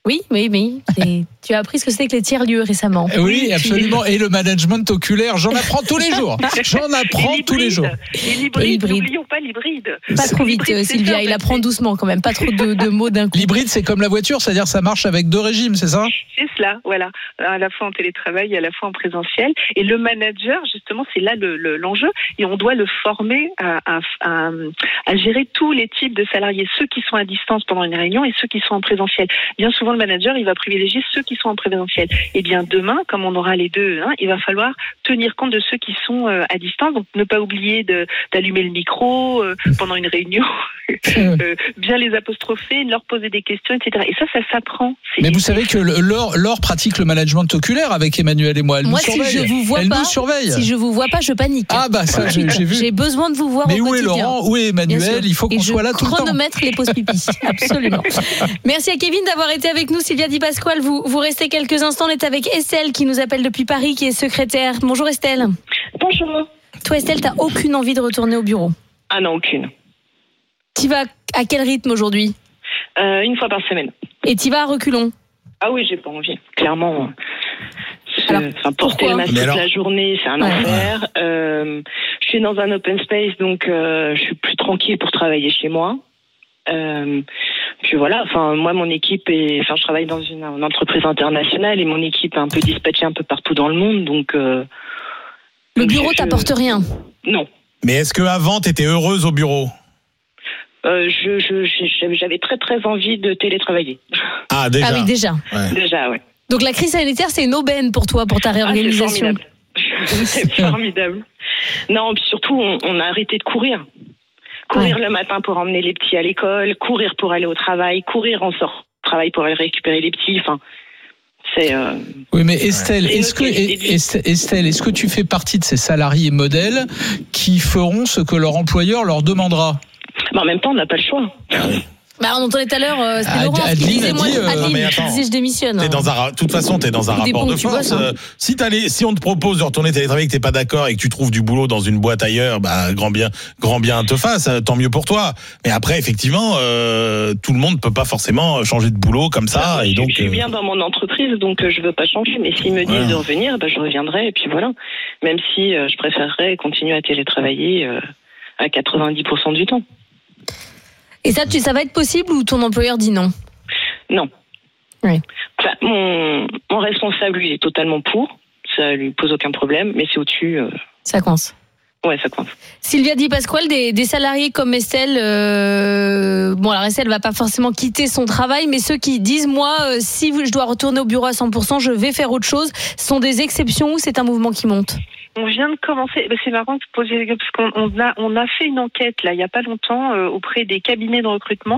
Oui, oui, oui. Et tu as appris ce que c'était que les tiers lieux récemment. Oui, absolument. Et le management oculaire, j'en apprends tous les jours. J'en apprends tous les jours. Et l'hybride, n'oublions pas l'hybride. Pas trop vite, euh, Sylvia. Il apprend doucement quand même. Pas trop de, de mots d'un coup. L'hybride, c'est comme la voiture, c'est-à-dire ça marche avec deux régimes, c'est ça? C'est cela, voilà. À la fois en télétravail et à la fois en présentiel. Et le manager, justement, c'est là le- le- l'enjeu. et on doit le former à, à- à- à gérer tous les types de salariés, ceux qui sont à distance pendant une réunion et ceux qui sont en présentiel. Bien souvent, le manager, il va privilégier ceux qui sont en présentiel. Et bien demain, comme on aura les deux, hein, il va falloir tenir compte de ceux qui sont euh, à distance. Donc ne pas oublier d'allumer le micro euh, pendant une réunion, *laughs* euh, bien les apostropher, leur poser des questions, etc. Et ça, ça s'apprend. Mais vous savez que Laure, Laure pratique le management oculaire avec Emmanuel et moi. Elle Moi, nous si surveille. je vous vois Elle pas, nous surveille. Si je vous vois pas, je panique. Ah bah ça, j'ai vu. J'ai besoin de vous voir Mais au où est. Laurent? Où est. Emmanuel? Il faut qu'on soit là tout le temps. chronomètre les pauses pipi. *laughs* Absolument. Merci à Kevin d'avoir été avec avec nous, Sylvia Di Pasquale. Vous, vous restez quelques instants. On est avec Estelle qui nous appelle depuis Paris, qui est secrétaire. Bonjour Estelle. Bonjour. Toi, Estelle, t'as aucune envie de retourner au bureau? Ah non, aucune. Tu vas à quel rythme aujourd'hui? Euh, une fois par semaine. Et tu vas à reculons? Ah oui, j'ai pas envie. Clairement. Alors, enfin, porter pourquoi? le masque Mais toute alors- la journée, c'est un Ouais. enfer. Euh, je suis dans un open space, donc euh, je suis plus tranquille pour travailler chez moi. Euh, puis voilà, enfin moi mon équipe est, enfin je travaille dans une, une entreprise internationale et mon équipe est un peu dispatchée un peu partout dans le monde, donc euh, Le bureau je- t'apporte rien. non. Mais est-ce que avant t'étais heureuse au bureau? Euh, je, je- je- j'avais très très envie de télétravailler. Ah déjà. Ah oui, déjà. Ouais. Déjà, ouais. Donc la crise sanitaire, c'est une aubaine pour toi, pour ta Ah, c'est réorganisation. formidable. *laughs* c'est *laughs* formidable. Non, puis surtout, on, on a arrêté de courir. Courir le matin pour emmener les petits à l'école, courir pour aller au travail, courir en sort travail pour aller récupérer les petits. Enfin, c'est. euh, Oui, mais Estelle, est-ce que, Estelle, est-ce que tu fais partie de ces salariés modèles qui feront ce que leur employeur leur demandera? Mais en même temps, on n'a pas le choix. Bah, on entendait tout à l'heure, euh, c'était Ad- Laurence qui Adeline disait, a moi, dit, euh, Adeline, qui disait je démissionne. T'es dans un, de toute façon, tu es dans un rapport de force. bosses, hein. Euh, si, t'allais- si on te propose de retourner télétravailler, que t'es pas d'accord et que tu trouves du boulot dans une boîte ailleurs, bah, grand bien, grand bien te fasse, euh, tant mieux pour toi. Mais après, effectivement, euh, tout le monde peut pas forcément changer de boulot comme ça. je, et donc, je suis euh, bien dans mon entreprise, donc euh, je veux pas changer. Mais s'ils me disent Ouais. de revenir, bah, je reviendrai. Et puis voilà. Même si euh, je préférerais continuer à télétravailler euh, à 90% du temps. Et ça, tu, ça va être possible ou ton employeur dit non Non. Oui. Enfin, mon, mon responsable, lui, il est totalement pour. Ça lui pose aucun problème. Mais c'est au-dessus. euh, Ça coince. ouais, ça coince. Sylvia Di Pasquale, des, des salariés comme Estelle, euh, bon alors Estelle va pas forcément quitter son travail, mais ceux qui disent moi, euh, si je dois retourner au bureau à 100%, je vais faire autre chose, sont des exceptions ou c'est un mouvement qui monte? On vient de commencer. ben, C'est marrant de poser parce qu'on on a on a fait une enquête là il y a pas longtemps euh, auprès des cabinets de recrutement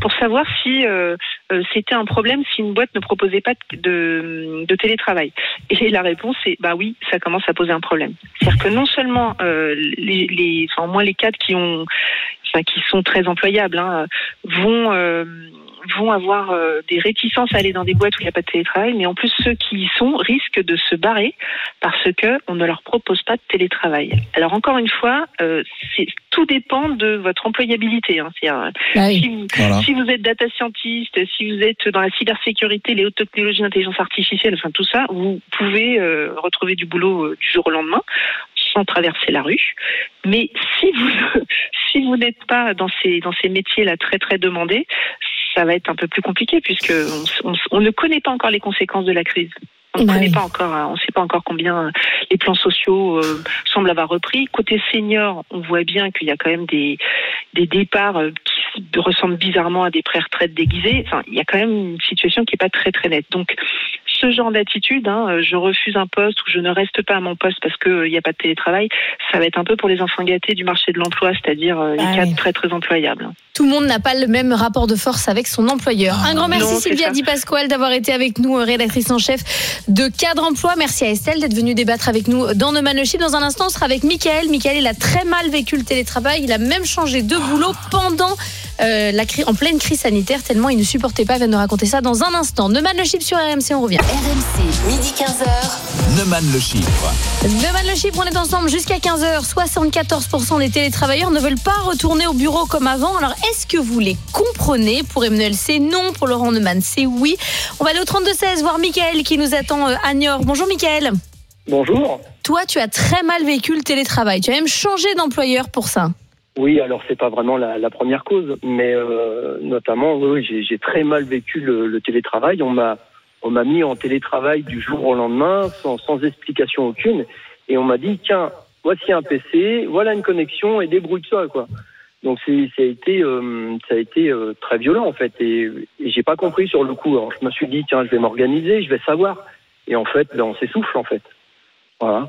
pour savoir si euh, euh, c'était un problème si une boîte ne proposait pas de, télétravail. Et la réponse est bah oui, ça commence à poser un problème. C'est-à-dire que non seulement les, les enfin moins les cadres qui ont qui sont très employables hein, vont euh, vont avoir euh, des réticences à aller dans des boîtes où il n'y a pas de télétravail, mais en plus ceux qui y sont risquent de se barrer parce que on ne leur propose pas de télétravail. Alors encore une fois, euh, tout dépend de votre employabilité. Hein. Bah oui. si, vous, Voilà. si vous êtes data scientist, si vous êtes dans la cybersécurité, les hautes technologies d'intelligence artificielle, enfin tout ça, vous pouvez euh, retrouver du boulot euh, du jour au lendemain sans traverser la rue. Mais si vous *laughs* si vous n'êtes pas dans ces dans ces métiers là très très demandés, ça va être un peu plus compliqué puisque on, on- on ne connaît pas encore les conséquences de la crise. On ne Bah connaît oui. pas encore, hein, on ne sait pas encore combien euh, les plans sociaux euh, semblent avoir repris. Côté senior, on voit bien qu'il y a quand même des, des départs euh, qui ressemblent bizarrement à des pré-retraites déguisées. Enfin, il y a quand même une situation qui n'est pas très très nette. Donc, ce genre d'attitude, hein, euh, je refuse un poste ou je ne reste pas à mon poste parce qu'il n'y a pas de télétravail, ça va être un peu pour les enfants gâtés du marché de l'emploi, c'est-à-dire euh, les Ah cadres oui. très très employables. Tout le monde n'a pas le même rapport de force avec son employeur. Un grand merci Non, c'est Sylvia. Di Pasquale d'avoir été avec nous, euh, rédactrice en chef de Cadre Emploi. Merci à Estelle d'être venue débattre avec nous dans No Man. Dans un instant, on sera avec Michael. Michael, il a très mal vécu le télétravail. Il a même changé de boulot pendant euh, la crise, en pleine crise sanitaire, tellement il ne supportait pas. Il va nous raconter ça dans un instant. No Man No Ship sur RMC, on revient. RMC, midi 15h. Neumann le chiffre. Man No Ship, on est ensemble jusqu'à 15h. 74% des télétravailleurs ne veulent pas retourner au bureau comme avant. Alors, est-ce que vous les comprenez Pour Emmanuel, c'est non. Pour Laurent Neumann, c'est oui. On va aller au 32-16 voir Michael qui nous attend euh, à Niort. Bonjour Michael. Bonjour. Toi, tu as très mal vécu le télétravail. Tu as même changé d'employeur pour ça. Oui, alors c'est pas vraiment la, la première cause, mais euh, notamment, oui, j'ai très mal vécu le, le télétravail. On m'a, on m'a mis en télétravail du jour au lendemain, sans, sans explication aucune, et on m'a dit tiens, voici un PC, voilà une connexion et débrouille-toi quoi. Donc ça a été, euh, ça a été euh, très violent en fait, et, et j'ai pas compris sur le coup. Je me suis dit tiens, je vais m'organiser, je vais savoir, et en fait, ben, on s'essouffle en fait. Voilà.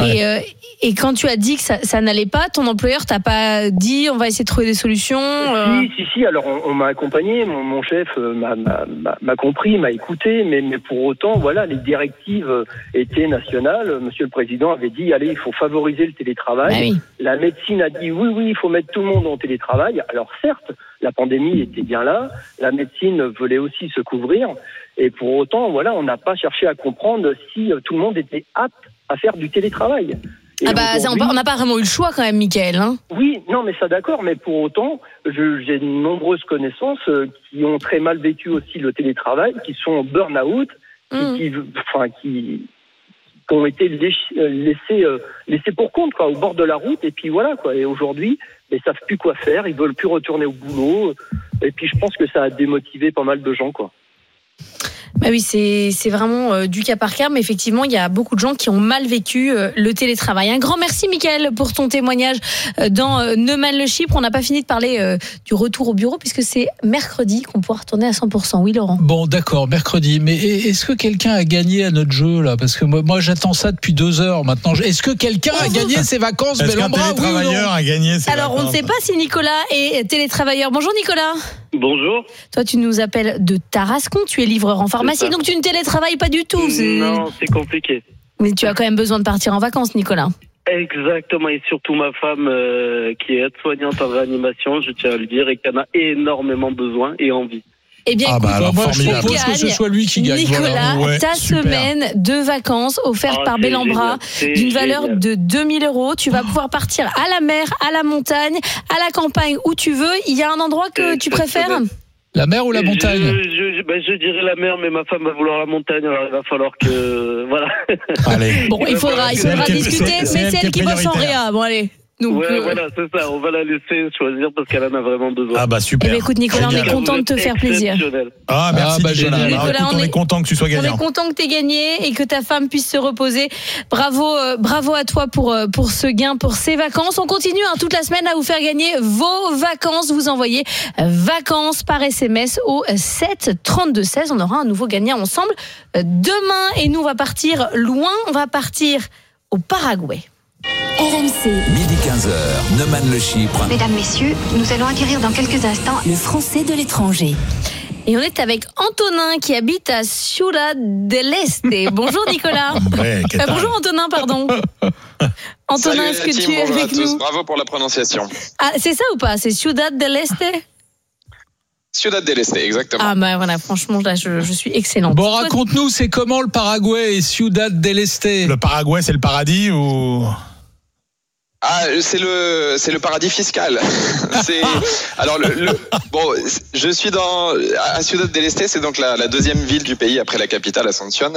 Et, euh, et quand tu as dit que ça, ça n'allait pas, ton employeur t'a pas dit on va essayer de trouver des solutions euh, Si, si, si. Alors, on, on m'a accompagné. Mon, mon chef euh, m'a compris, m'a écouté. Mais, mais pour autant, voilà, les directives euh, étaient nationales. Monsieur le Président avait dit, allez, il faut favoriser le télétravail. Bah oui. La médecine a dit, oui, oui, il faut mettre tout le monde en télétravail. Alors, certes, la pandémie était bien là. La médecine voulait aussi se couvrir. Et pour autant, voilà, on n'a pas cherché à comprendre si euh, tout le monde était apte à faire du télétravail. Et Ah bah ça, on n'a pas vraiment eu le choix quand même, Michael. Hein oui, non, mais ça d'accord, mais pour autant, j'ai de nombreuses connaissances euh, qui ont très mal vécu aussi le télétravail, qui sont en burn-out, qui, Mm. qui, enfin, qui, qui ont été euh, laissés, euh, laissés pour compte, quoi, au bord de la route, et puis voilà, quoi. Et aujourd'hui, ils savent plus quoi faire, ils veulent plus retourner au boulot, et puis je pense que ça a démotivé pas mal de gens, quoi. Bah oui, c'est c'est vraiment euh, du cas par cas, mais effectivement, il y a beaucoup de gens qui ont mal vécu euh, le télétravail. Un grand merci, Michael, pour ton témoignage euh, dans euh, Neumann le Chypre. On n'a pas fini de parler euh, du retour au bureau puisque c'est mercredi qu'on pourra retourner à 100%. Oui, Laurent. Bon, d'accord, mercredi. Mais e- est-ce que quelqu'un a gagné à notre jeu là? Parce que moi, moi, j'attends ça depuis deux heures maintenant. Est-ce que quelqu'un a gagné ses vacances Est-ce qu'un oui télétravailleur a gagné ses Alors, on ne sait pas si Nicolas est télétravailleur. Bonjour, Nicolas. Bonjour. Toi, tu nous appelles de Tarascon. Tu es livreur en pharmacie, ça. donc tu ne télétravailles pas du tout. c'est- Non, c'est compliqué. Mais tu as quand même besoin de partir en vacances, Nicolas. Exactement, et surtout ma femme euh, qui est aide-soignante en réanimation, je tiens à le dire, et qui en a énormément besoin et envie. Eh bien, Ah bah écoute, alors, moi, je propose que ce soit lui qui gagne? Nicolas, Voilà. Ouais, ta super. semaine de vacances offerte Ah, par Bellambra d'une valeur génial. de 2000 euros. Tu vas pouvoir partir à la mer, à la montagne, à la campagne, où tu veux. Il y a un endroit que tu préfères? La mer ou la montagne? je, ben, je dirais la mer, mais ma femme va vouloir la montagne, alors il va falloir que... *laughs* Voilà. Allez. Bon, il faudra, il faudra discuter, c'est- mais c'est elle qui bosse en réa. Bon, allez. Donc, ouais, euh, voilà, c'est ça, on va la laisser choisir parce qu'elle en a vraiment besoin. Ah bah eh super. bien, écoute, Nicolas, on est content de te faire plaisir. Exceptionnel. Ah merci Ah, bah, Nicolas. Alors, Nicolas, écoute, on on est- content que tu sois On est gagnant. content que tu aies gagné et que ta femme puisse se reposer. Bravo, euh, bravo à toi pour, euh, pour ce gain, pour ces vacances. On continue hein, toute la semaine à vous faire gagner vos vacances. Vous envoyez vacances par SMS au 7 32 16. On aura un nouveau gagnant ensemble demain. Et nous, on va partir loin. On va partir au Paraguay. RMC, Midi 15h, Neumann le Chypre. Mesdames, Messieurs, nous allons acquérir dans quelques instants le français de l'étranger. Et on est avec Antonin qui habite à Ciudad del Este. *laughs* Bonjour Nicolas. Ouais, Euh, bonjour Antonin, pardon. *laughs* Antonin, est-ce que team, tu es bonjour à avec tous. nous Bravo pour la prononciation. Ah, c'est ça ou pas? C'est Ciudad del Este? Ciudad del Este, exactement. Ah bah voilà, franchement, là, je, je suis excellente. Bon, raconte-nous, c'est comment le Paraguay et Ciudad del Este? Le Paraguay, c'est le paradis ou? Ah, c'est le c'est le paradis fiscal. *laughs* c'est alors le, le- bon, je suis dans à Ciudad del Este, c'est donc la, la deuxième ville du pays après la capitale Asunción,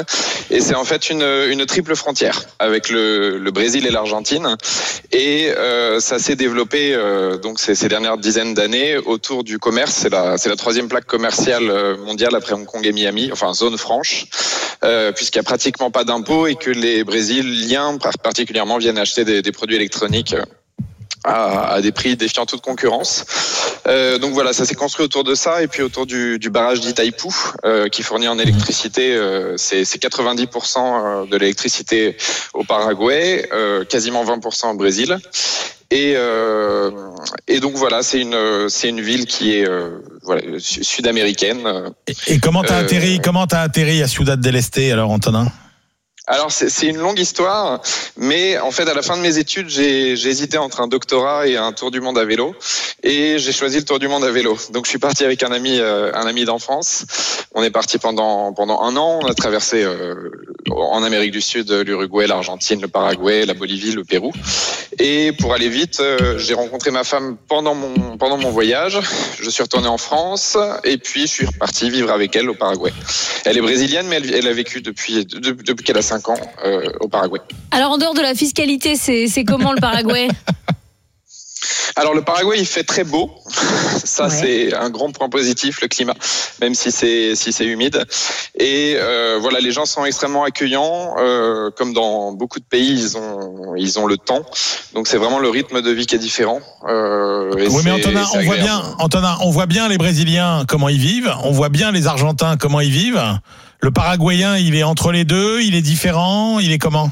et c'est en fait une une triple frontière avec le, le Brésil et l'Argentine, et euh, ça s'est développé euh, donc ces, ces dernières dizaines d'années autour du commerce. C'est la c'est la troisième plaque commerciale euh, mondiale après Hong Kong et Miami, enfin zone franche, euh, puisqu'il n'y a pratiquement pas d'impôts et que les Brésiliens par- particulièrement viennent acheter des, des produits électroniques euh, à, des prix défiant toute concurrence. Euh, donc voilà, ça s'est construit autour de ça et puis autour du, du barrage d'Itaipú euh, qui fournit en électricité, euh, c'est c'est 90% de l'électricité au Paraguay, quasiment 20% au Brésil. Et, et donc voilà, c'est une c'est une ville qui est voilà, sud-américaine. Et comment t'as atterri Comment t'as atterri à Ciudad del Este alors, Antonin? Alors c'est une longue histoire, mais en fait à la fin de mes études j'ai hésité entre un doctorat et un tour du monde à vélo, et j'ai choisi le tour du monde à vélo. Donc je suis parti avec un ami euh, un ami d'enfance. On est parti pendant pendant un an. On a traversé euh, en Amérique du Sud l'Uruguay, l'Argentine, le Paraguay, la Bolivie, le Pérou. Et pour aller vite, euh, j'ai rencontré ma femme pendant mon pendant mon voyage. Je suis retourné en France et puis je suis reparti vivre avec elle au Paraguay. Elle est brésilienne, mais elle, a vécu depuis de- depuis qu'elle a 5 ans euh, au Paraguay. Alors, en dehors de la fiscalité, c'est comment le Paraguay? *laughs* Alors le Paraguay, il fait très beau. *laughs* Ça, Ouais. c'est un grand point positif, le climat, même si c'est si c'est humide. Et euh, voilà, les gens sont extrêmement accueillants. euh, comme dans beaucoup de pays, ils ont ils ont le temps. Donc c'est vraiment le rythme de vie qui est différent. Euh, et Oui, mais Antonin, on voit bien, Antonin, on voit bien les Brésiliens comment ils vivent, on voit bien les Argentins comment ils vivent. Le Paraguayen, il est entre les deux, il est différent, il est comment?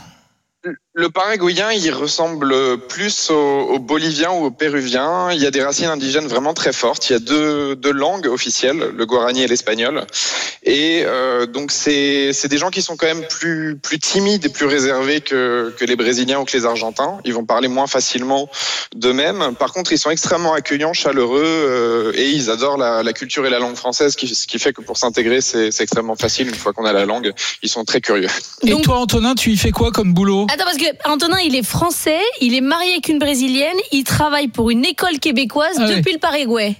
Le paraguayen, il ressemble plus au, au bolivien ou au péruvien. Il y a des racines indigènes vraiment très fortes. Il y a deux, deux langues officielles, le guarani et l'espagnol. Et euh, donc c'est c'est des gens qui sont quand même plus plus timides et plus réservés que que les brésiliens ou que les argentins. Ils vont parler moins facilement d'eux-mêmes. Par contre, ils sont extrêmement accueillants, chaleureux euh, et ils adorent la, la culture et la langue française, qui, ce qui fait que pour s'intégrer, c'est c'est extrêmement facile une fois qu'on a la langue. Ils sont très curieux. Et toi, Antonin, tu y fais quoi comme boulot? Attends, parce que Antonin, il est français, il est marié avec une brésilienne, il travaille pour une école québécoise Ah depuis le Paraguay.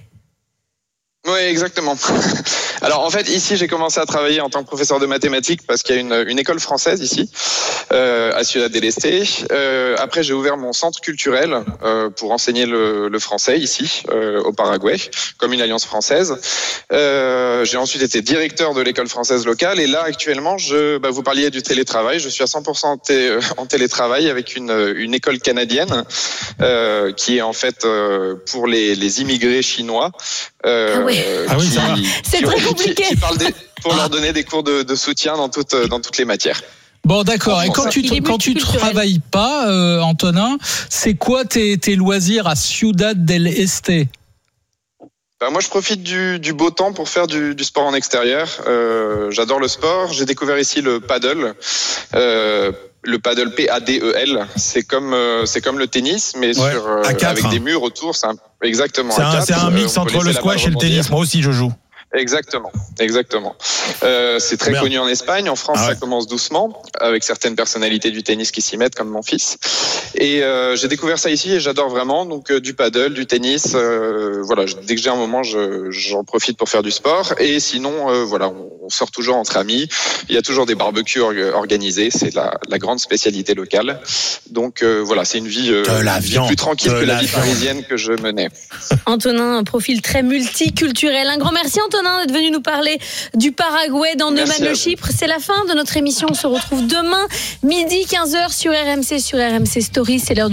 Oui, exactement. *laughs* Alors en fait, ici, j'ai commencé à travailler en tant que professeur de mathématiques parce qu'il y a une, une école française ici, euh, à Ciudad del Este. Euh, après, j'ai ouvert mon centre culturel euh, pour enseigner le, le français ici, euh, au Paraguay, comme une alliance française. Euh, j'ai ensuite été directeur de l'école française locale et là, actuellement, je, bah, vous parliez du télétravail. Je suis à 100% en, té- en télétravail avec une, une école canadienne euh, qui est en fait euh, pour les, les immigrés chinois. Euh, Ah oui. Ah oui. C'est très compliqué. qui parle des- pour leur donner des cours de, de soutien dans toutes, dans toutes les matières. Bon, d'accord. Et quand tu, quand tu travailles pas, euh, Antonin, c'est quoi tes, tes loisirs à Ciudad del Este? Ben, moi, je profite du, du beau temps pour faire du, du sport en extérieur. Euh, J'adore le sport. J'ai découvert ici le paddle. Euh, le paddle P-A-D-E-L, E c'est comme euh, c'est comme le tennis, mais Ouais, sur euh, à quatre. avec des murs autour. C'est un- exactement. C'est un, un Euh, mix entre le squash et le tennis. Moi aussi, je joue. Exactement, exactement. Euh, c'est très Merde. connu en Espagne. En France, Ah ouais. ça commence doucement, avec certaines personnalités du tennis qui s'y mettent, comme mon fils. Et euh, j'ai découvert ça ici et j'adore vraiment. Donc euh, du paddle, du tennis. euh, voilà, dès que j'ai un moment, je- j'en profite pour faire du sport. Et sinon, euh, voilà, on, on sort toujours entre amis. Il y a toujours des barbecues org- organisés. C'est la, la grande spécialité locale. Donc euh, voilà, c'est une vie, euh, la plus tranquille que la la vie viande. parisienne que je menais. Antonin, un profil très multiculturel. Un grand merci Antonin d'être venu nous parler du Paraguay dans Merci Neumann le. Chypre. C'est la fin de notre émission. On se retrouve demain, midi 15h sur RMC, sur RMC Story. C'est l'heure du